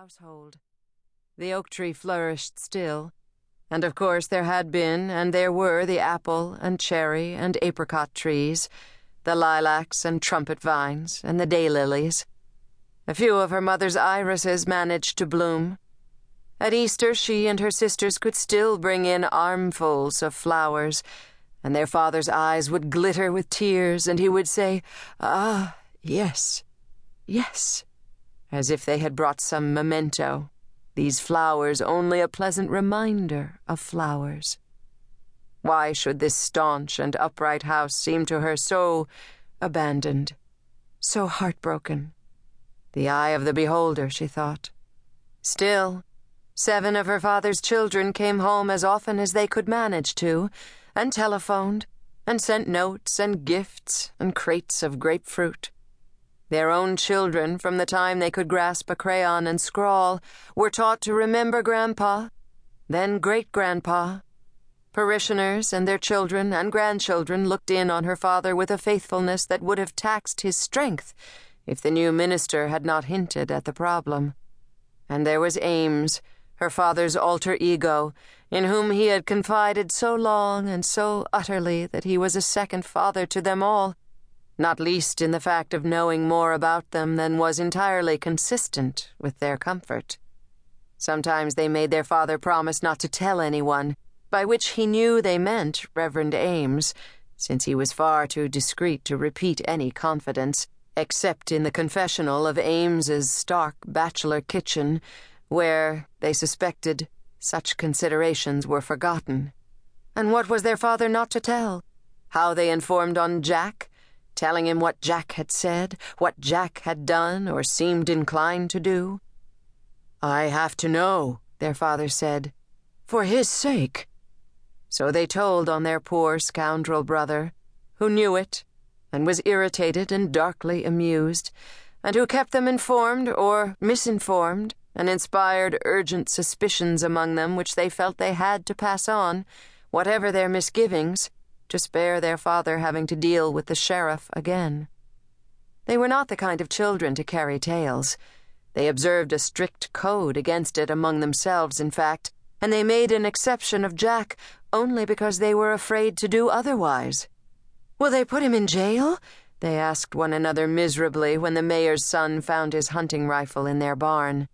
household. The oak tree flourished still, and of course there had been and there were the apple and cherry and apricot trees, the lilacs and trumpet vines and the daylilies. A few of her mother's irises managed to bloom. At Easter, she and her sisters could still bring in armfuls of flowers, and their father's eyes would glitter with tears, and he would say, Ah, yes, yes as if they had brought some memento, these flowers only a pleasant reminder of flowers. Why should this staunch and upright house seem to her so abandoned, so heartbroken? The eye of the beholder, she thought. Still, seven of her father's children came home as often as they could manage to, and telephoned, and sent notes and gifts and crates of grapefruit. Their own children, from the time they could grasp a crayon and scrawl, were taught to remember Grandpa, then Great Grandpa. Parishioners and their children and grandchildren looked in on her father with a faithfulness that would have taxed his strength if the new minister had not hinted at the problem. And there was Ames, her father's alter ego, in whom he had confided so long and so utterly that he was a second father to them all not least in the fact of knowing more about them than was entirely consistent with their comfort. Sometimes they made their father promise not to tell anyone, by which he knew they meant Reverend Ames, since he was far too discreet to repeat any confidence, except in the confessional of Ames's stark bachelor kitchen, where, they suspected, such considerations were forgotten. And what was their father not to tell? How they informed on Jack? Telling him what Jack had said, what Jack had done or seemed inclined to do. I have to know, their father said, for his sake. So they told on their poor scoundrel brother, who knew it, and was irritated and darkly amused, and who kept them informed or misinformed, and inspired urgent suspicions among them which they felt they had to pass on, whatever their misgivings to spare their father having to deal with the sheriff again. They were not the kind of children to carry tales. They observed a strict code against it among themselves, in fact, and they made an exception of Jack only because they were afraid to do otherwise. Will they put him in jail? They asked one another miserably when the mayor's son found his hunting rifle in their barn.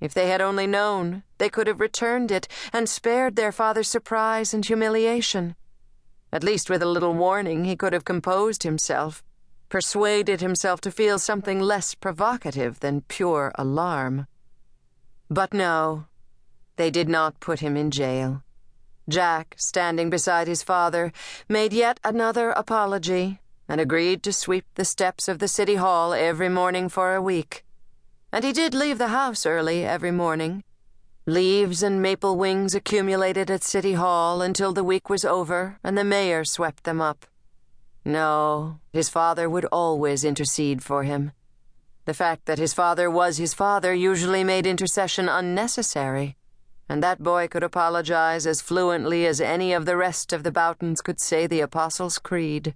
If they had only known, they could have returned it and spared their father surprise and humiliation. At least with a little warning, he could have composed himself, persuaded himself to feel something less provocative than pure alarm. But no, they did not put him in jail. Jack, standing beside his father, made yet another apology and agreed to sweep the steps of the city hall every morning for a week. And he did leave the house early every morning Leaves and maple wings accumulated at City Hall until the week was over and the mayor swept them up. No, his father would always intercede for him. The fact that his father was his father usually made intercession unnecessary, and that boy could apologize as fluently as any of the rest of the Boughtons could say the Apostles' Creed.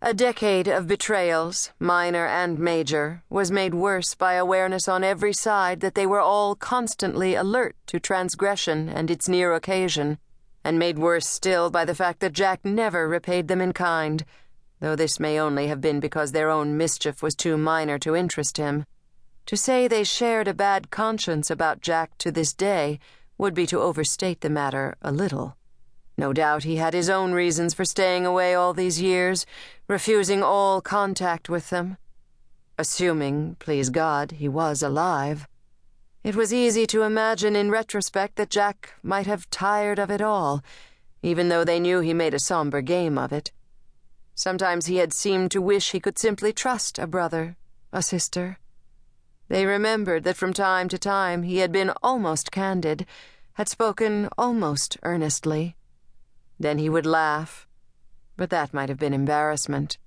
A decade of betrayals, minor and major, was made worse by awareness on every side that they were all constantly alert to transgression and its near occasion, and made worse still by the fact that Jack never repaid them in kind, though this may only have been because their own mischief was too minor to interest him. To say they shared a bad conscience about Jack to this day would be to overstate the matter a little. No doubt he had his own reasons for staying away all these years, refusing all contact with them. Assuming, please God, he was alive. It was easy to imagine in retrospect that Jack might have tired of it all, even though they knew he made a somber game of it. Sometimes he had seemed to wish he could simply trust a brother, a sister. They remembered that from time to time he had been almost candid, had spoken almost earnestly. Then he would laugh, but that might have been embarrassment.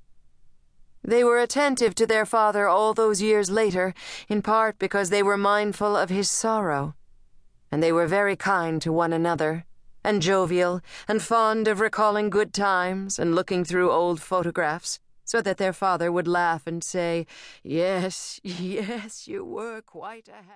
They were attentive to their father all those years later, in part because they were mindful of his sorrow. And they were very kind to one another, and jovial, and fond of recalling good times and looking through old photographs, so that their father would laugh and say, Yes, yes, you were quite a